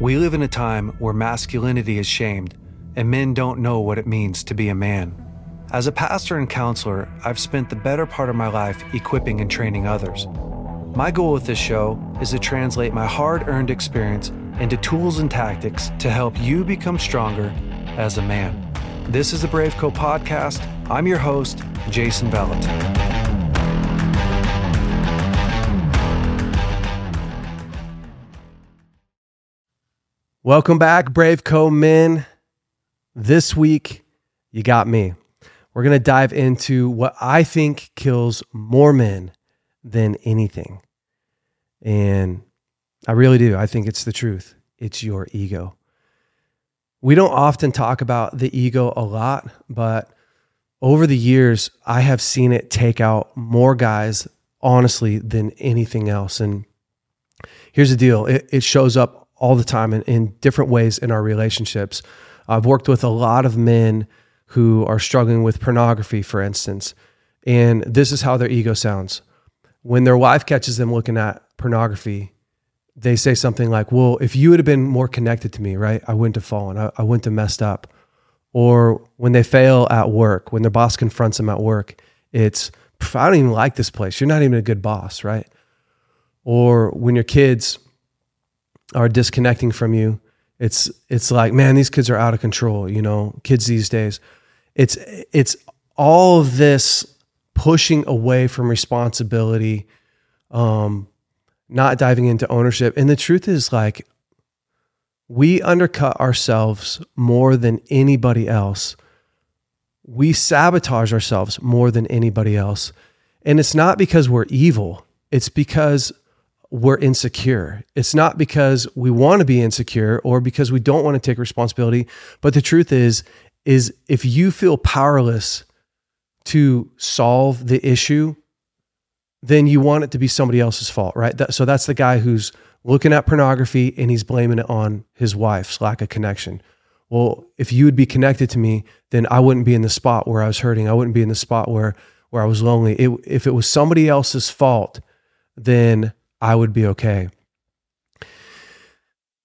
We live in a time where masculinity is shamed and men don't know what it means to be a man. As a pastor and counselor, I've spent the better part of my life equipping and training others. My goal with this show is to translate my hard earned experience into tools and tactics to help you become stronger as a man. This is the Brave Co podcast. I'm your host, Jason Vallotton. Welcome back, Brave Co men. This week, you got me. We're going to dive into what I think kills more men than anything. And I really do. I think it's the truth. It's your ego. We don't often talk about the ego a lot, but over the years, I have seen it take out more guys, honestly, than anything else. And here's the deal it, it shows up all the time in, in different ways in our relationships. I've worked with a lot of men who are struggling with pornography, for instance, and this is how their ego sounds. When their wife catches them looking at pornography, they say something like, Well, if you would have been more connected to me, right, I wouldn't have fallen, I, I wouldn't have messed up. Or when they fail at work, when their boss confronts them at work, it's, I don't even like this place. You're not even a good boss, right? Or when your kids are disconnecting from you, it's it's like, man, these kids are out of control, you know, kids these days. It's it's all of this pushing away from responsibility, um, not diving into ownership. And the truth is like we undercut ourselves more than anybody else. We sabotage ourselves more than anybody else. And it's not because we're evil. It's because we're insecure. It's not because we want to be insecure or because we don't want to take responsibility, but the truth is is if you feel powerless to solve the issue, then you want it to be somebody else's fault, right? That, so that's the guy who's looking at pornography and he's blaming it on his wife's lack of connection. Well, if you would be connected to me, then I wouldn't be in the spot where I was hurting. I wouldn't be in the spot where where I was lonely. It, if it was somebody else's fault, then I would be okay.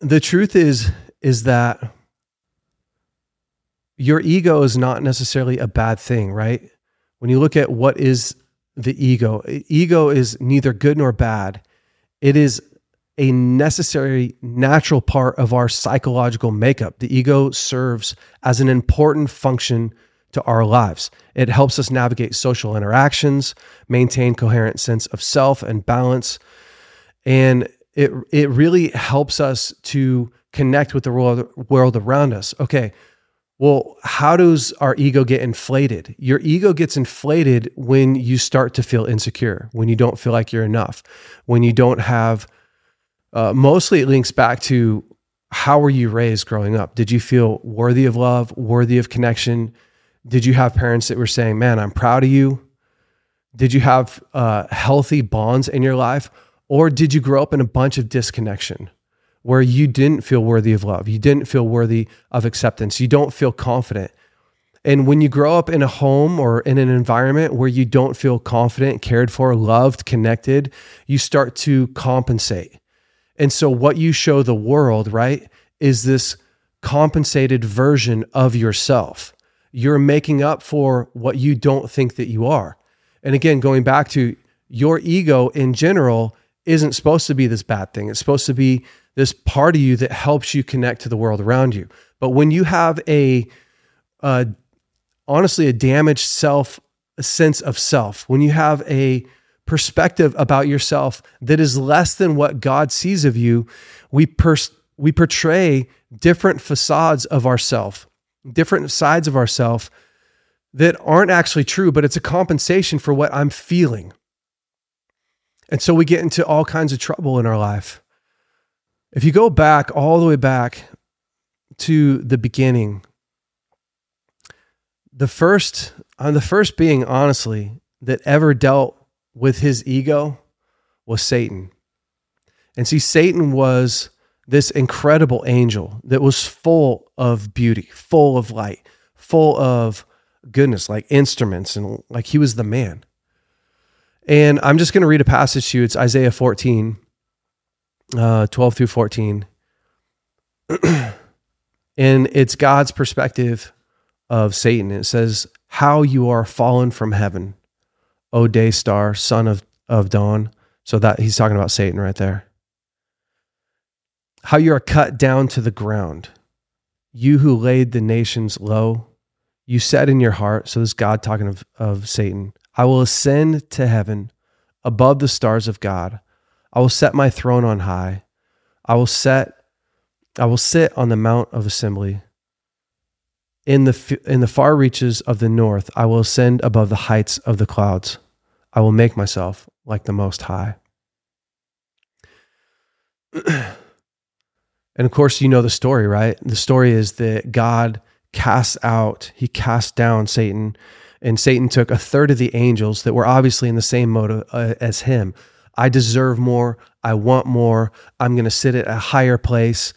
The truth is is that your ego is not necessarily a bad thing, right? When you look at what is the ego, ego is neither good nor bad. It is a necessary natural part of our psychological makeup. The ego serves as an important function to our lives. It helps us navigate social interactions, maintain coherent sense of self and balance, and it it really helps us to connect with the world world around us. Okay, well, how does our ego get inflated? Your ego gets inflated when you start to feel insecure, when you don't feel like you're enough, when you don't have. Uh, mostly, it links back to how were you raised growing up? Did you feel worthy of love, worthy of connection? Did you have parents that were saying, "Man, I'm proud of you"? Did you have uh, healthy bonds in your life? Or did you grow up in a bunch of disconnection where you didn't feel worthy of love? You didn't feel worthy of acceptance. You don't feel confident. And when you grow up in a home or in an environment where you don't feel confident, cared for, loved, connected, you start to compensate. And so, what you show the world, right, is this compensated version of yourself. You're making up for what you don't think that you are. And again, going back to your ego in general isn't supposed to be this bad thing. It's supposed to be this part of you that helps you connect to the world around you. But when you have a, honestly, a damaged self, a sense of self, when you have a perspective about yourself that is less than what God sees of you, we pers- we portray different facades of ourself, different sides of ourself that aren't actually true, but it's a compensation for what I'm feeling. And so we get into all kinds of trouble in our life. If you go back all the way back to the beginning, the first, on the first being, honestly, that ever dealt with his ego was Satan. And see, Satan was this incredible angel that was full of beauty, full of light, full of goodness, like instruments, and like he was the man. And I'm just going to read a passage to you. It's Isaiah 14, uh, 12 through 14. and it's God's perspective of Satan. It says, How you are fallen from heaven, O day star, son of, of dawn. So that he's talking about Satan right there. How you are cut down to the ground. You who laid the nations low, you said in your heart, so this is God talking of, of Satan, I will ascend to heaven above the stars of God. I will set my throne on high. I will set I will sit on the mount of assembly. In the in the far reaches of the north, I will ascend above the heights of the clouds. I will make myself like the most high. and of course, you know the story, right? The story is that God cast out, he cast down Satan, and Satan took a third of the angels that were obviously in the same mode uh, as him. I deserve more. I want more. I'm going to sit at a higher place.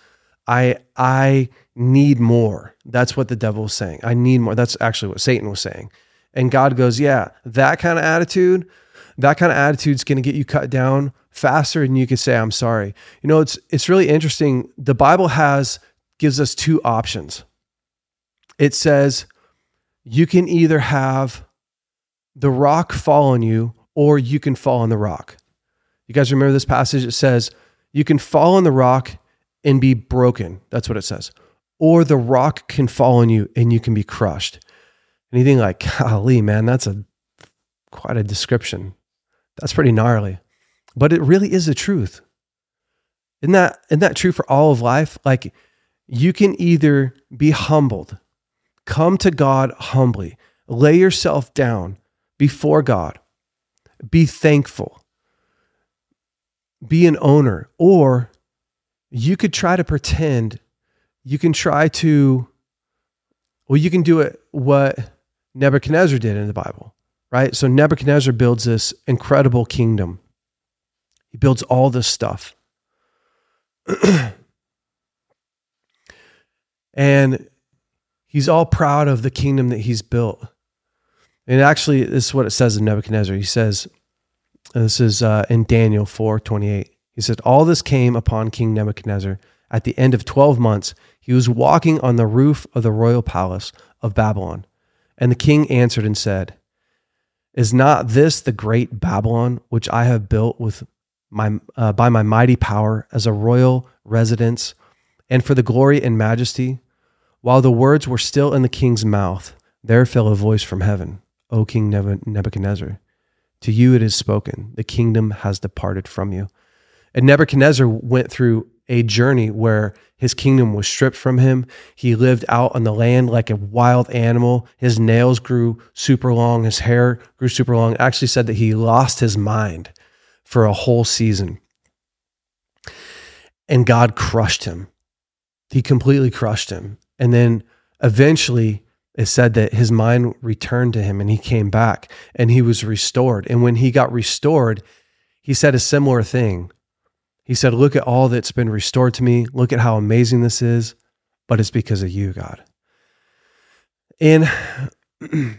I I need more. That's what the devil was saying. I need more. That's actually what Satan was saying. And God goes, "Yeah, that kind of attitude, that kind of attitude is going to get you cut down faster than you can say I'm sorry." You know, it's it's really interesting. The Bible has gives us two options. It says you can either have the rock fall on you or you can fall on the rock. You guys remember this passage? It says you can fall on the rock and be broken. That's what it says. Or the rock can fall on you and you can be crushed. Anything like, golly, man, that's a quite a description. That's pretty gnarly. But it really is the truth. Isn't that, isn't that true for all of life? Like you can either be humbled, come to God humbly, lay yourself down before God, be thankful, be an owner, or you could try to pretend, you can try to, well, you can do it what Nebuchadnezzar did in the Bible, right? So Nebuchadnezzar builds this incredible kingdom. He builds all this stuff. and he's all proud of the kingdom that he's built. And actually, this is what it says in Nebuchadnezzar. He says, this is uh, in Daniel 4 28. He said, All this came upon King Nebuchadnezzar. At the end of 12 months, he was walking on the roof of the royal palace of Babylon. And the king answered and said, Is not this the great Babylon which I have built with my, uh, by my mighty power as a royal residence and for the glory and majesty? While the words were still in the king's mouth, there fell a voice from heaven, O King Nebuchadnezzar. To you it is spoken, the kingdom has departed from you and Nebuchadnezzar went through a journey where his kingdom was stripped from him. He lived out on the land like a wild animal. His nails grew super long, his hair grew super long. It actually said that he lost his mind for a whole season. And God crushed him. He completely crushed him. And then eventually it said that his mind returned to him and he came back and he was restored. And when he got restored, he said a similar thing he said, Look at all that's been restored to me. Look at how amazing this is, but it's because of you, God. And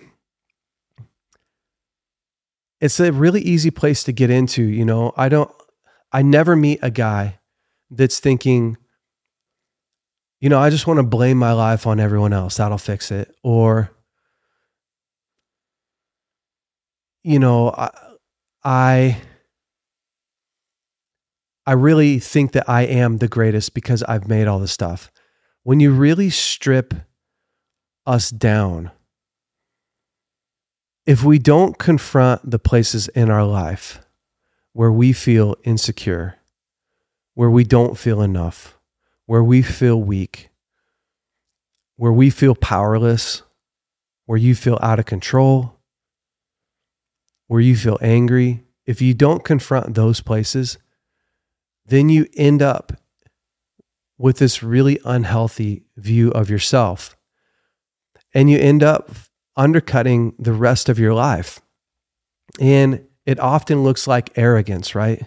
it's a really easy place to get into. You know, I don't, I never meet a guy that's thinking, you know, I just want to blame my life on everyone else. That'll fix it. Or, you know, I, I I really think that I am the greatest because I've made all this stuff. When you really strip us down, if we don't confront the places in our life where we feel insecure, where we don't feel enough, where we feel weak, where we feel powerless, where you feel out of control, where you feel angry, if you don't confront those places, then you end up with this really unhealthy view of yourself. And you end up undercutting the rest of your life. And it often looks like arrogance, right?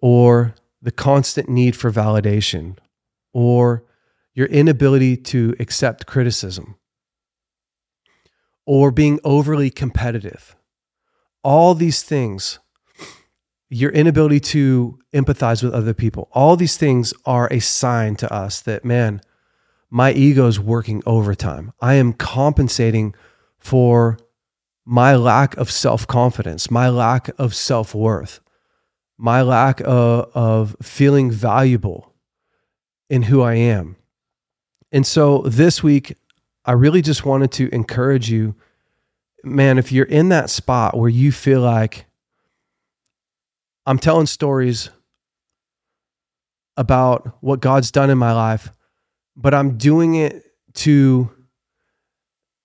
Or the constant need for validation, or your inability to accept criticism, or being overly competitive. All these things your inability to empathize with other people. All these things are a sign to us that, man, my ego is working overtime. I am compensating for my lack of self confidence, my lack of self worth, my lack of, of feeling valuable in who I am. And so this week, I really just wanted to encourage you, man, if you're in that spot where you feel like I'm telling stories about what God's done in my life, but I'm doing it to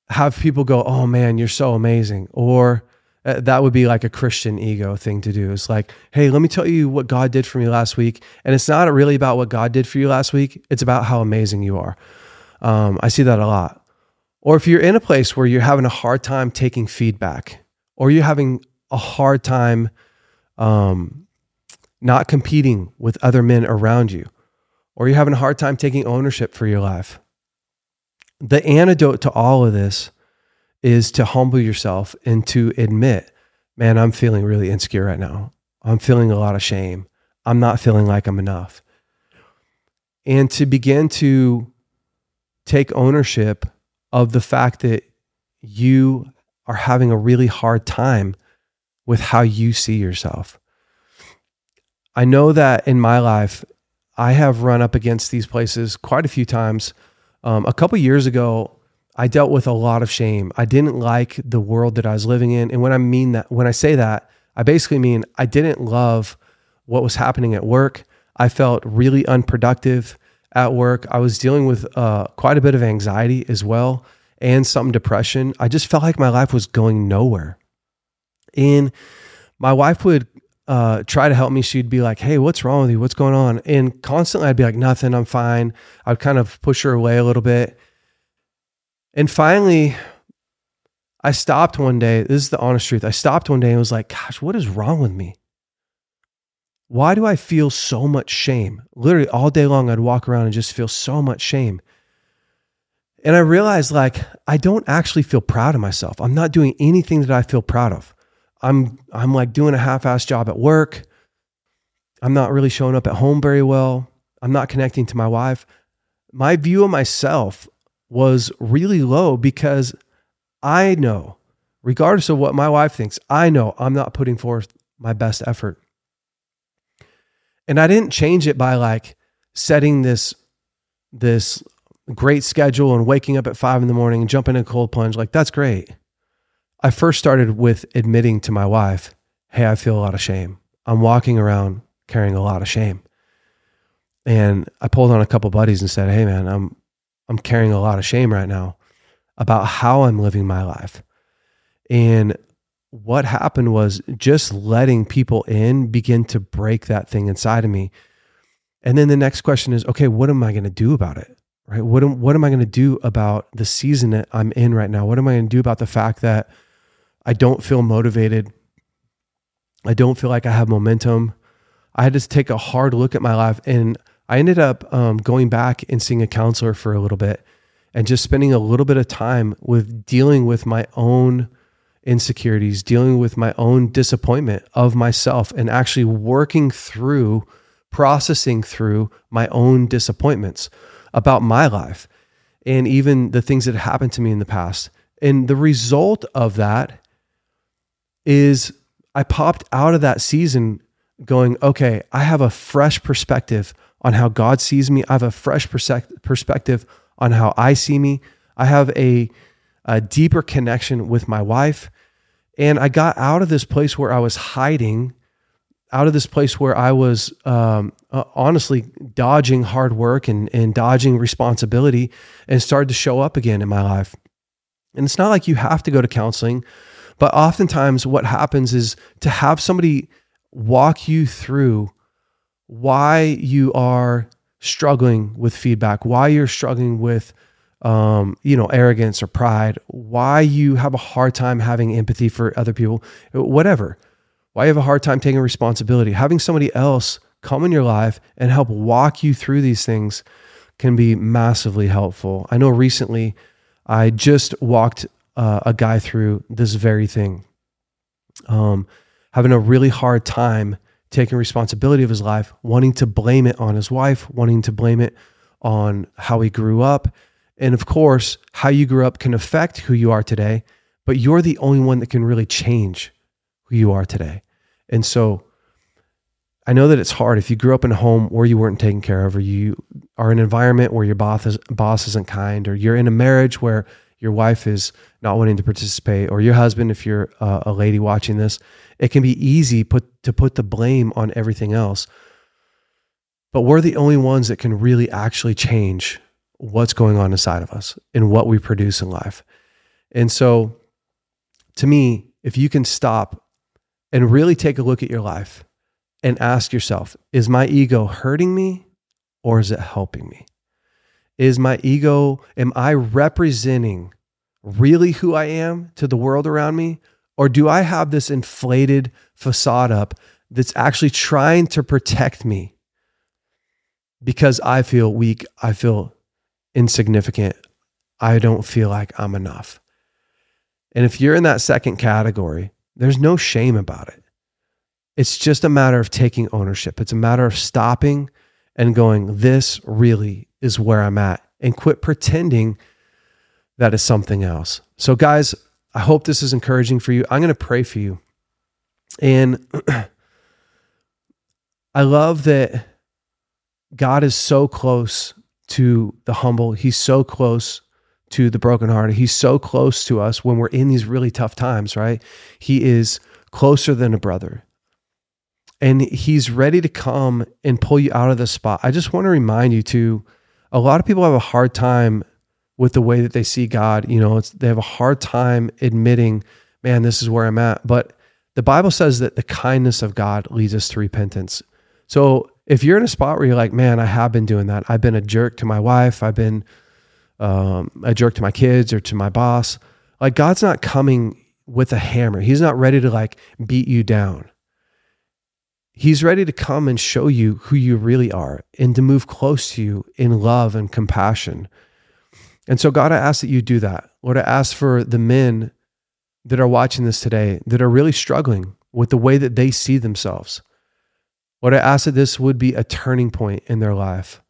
have people go, "Oh man, you're so amazing," or uh, that would be like a Christian ego thing to do. It's like, "Hey, let me tell you what God did for me last week," and it's not really about what God did for you last week. It's about how amazing you are. Um, I see that a lot. Or if you're in a place where you're having a hard time taking feedback, or you're having a hard time um, not competing with other men around you, or you're having a hard time taking ownership for your life, the antidote to all of this is to humble yourself and to admit, man, I'm feeling really insecure right now. I'm feeling a lot of shame. I'm not feeling like I'm enough. And to begin to take ownership of the fact that you are having a really hard time with how you see yourself. I know that in my life, I have run up against these places quite a few times um, a couple years ago, I dealt with a lot of shame. I didn't like the world that I was living in, and when I mean that, when I say that, I basically mean I didn't love what was happening at work. I felt really unproductive at work. I was dealing with uh, quite a bit of anxiety as well and some depression. I just felt like my life was going nowhere. And my wife would uh, try to help me, she'd be like, Hey, what's wrong with you? What's going on? And constantly I'd be like, Nothing, I'm fine. I'd kind of push her away a little bit. And finally, I stopped one day. This is the honest truth. I stopped one day and was like, Gosh, what is wrong with me? Why do I feel so much shame? Literally all day long, I'd walk around and just feel so much shame. And I realized, like, I don't actually feel proud of myself. I'm not doing anything that I feel proud of. I'm I'm like doing a half-ass job at work. I'm not really showing up at home very well. I'm not connecting to my wife. My view of myself was really low because I know, regardless of what my wife thinks, I know I'm not putting forth my best effort. And I didn't change it by like setting this this great schedule and waking up at five in the morning and jumping in a cold plunge. Like that's great. I first started with admitting to my wife, hey, I feel a lot of shame. I'm walking around carrying a lot of shame. And I pulled on a couple buddies and said, hey, man, I'm, I'm carrying a lot of shame right now about how I'm living my life. And what happened was just letting people in begin to break that thing inside of me. And then the next question is, okay, what am I going to do about it? Right? What am, what am I going to do about the season that I'm in right now? What am I going to do about the fact that I don't feel motivated. I don't feel like I have momentum. I had to take a hard look at my life and I ended up um, going back and seeing a counselor for a little bit and just spending a little bit of time with dealing with my own insecurities, dealing with my own disappointment of myself, and actually working through, processing through my own disappointments about my life and even the things that happened to me in the past. And the result of that is I popped out of that season going, okay, I have a fresh perspective on how God sees me. I have a fresh perspective on how I see me. I have a, a deeper connection with my wife. And I got out of this place where I was hiding, out of this place where I was um, uh, honestly dodging hard work and, and dodging responsibility and started to show up again in my life. And it's not like you have to go to counseling but oftentimes, what happens is to have somebody walk you through why you are struggling with feedback, why you're struggling with, um, you know, arrogance or pride, why you have a hard time having empathy for other people, whatever, why you have a hard time taking responsibility. Having somebody else come in your life and help walk you through these things can be massively helpful. I know recently I just walked uh, a guy through this very thing, um, having a really hard time taking responsibility of his life, wanting to blame it on his wife, wanting to blame it on how he grew up. And of course, how you grew up can affect who you are today, but you're the only one that can really change who you are today. And so I know that it's hard if you grew up in a home where you weren't taken care of, or you are in an environment where your boss, is, boss isn't kind, or you're in a marriage where your wife is not wanting to participate, or your husband, if you're a, a lady watching this, it can be easy put, to put the blame on everything else. But we're the only ones that can really actually change what's going on inside of us and what we produce in life. And so, to me, if you can stop and really take a look at your life and ask yourself is my ego hurting me or is it helping me? Is my ego, am I representing really who I am to the world around me? Or do I have this inflated facade up that's actually trying to protect me because I feel weak? I feel insignificant. I don't feel like I'm enough. And if you're in that second category, there's no shame about it. It's just a matter of taking ownership. It's a matter of stopping and going, this really is where I'm at, and quit pretending that is something else. So, guys, I hope this is encouraging for you. I'm going to pray for you. And I love that God is so close to the humble, He's so close to the brokenhearted. He's so close to us when we're in these really tough times, right? He is closer than a brother and he's ready to come and pull you out of the spot. I just want to remind you to a lot of people have a hard time with the way that they see God. You know, they have a hard time admitting, man, this is where I'm at. But the Bible says that the kindness of God leads us to repentance. So if you're in a spot where you're like, man, I have been doing that. I've been a jerk to my wife. I've been um, a jerk to my kids or to my boss. Like God's not coming with a hammer. He's not ready to like beat you down. He's ready to come and show you who you really are and to move close to you in love and compassion. And so, God, I ask that you do that. Lord, I ask for the men that are watching this today that are really struggling with the way that they see themselves. Lord, I ask that this would be a turning point in their life.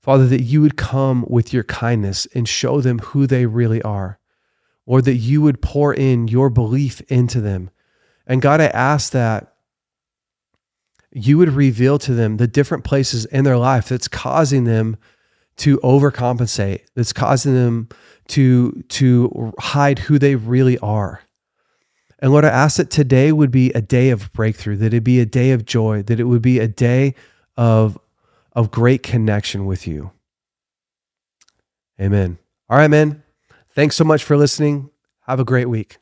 Father, that you would come with your kindness and show them who they really are. Or that you would pour in your belief into them. And God, I ask that you would reveal to them the different places in their life that's causing them to overcompensate, that's causing them to, to hide who they really are. And Lord, I ask that today would be a day of breakthrough, that it be a day of joy, that it would be a day of, of great connection with you. Amen. All right, man. Thanks so much for listening. Have a great week.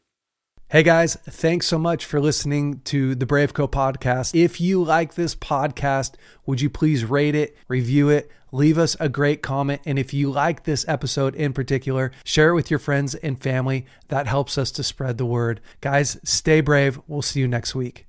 Hey guys, thanks so much for listening to the Brave Co podcast. If you like this podcast, would you please rate it, review it, leave us a great comment. And if you like this episode in particular, share it with your friends and family. That helps us to spread the word. Guys, stay brave. We'll see you next week.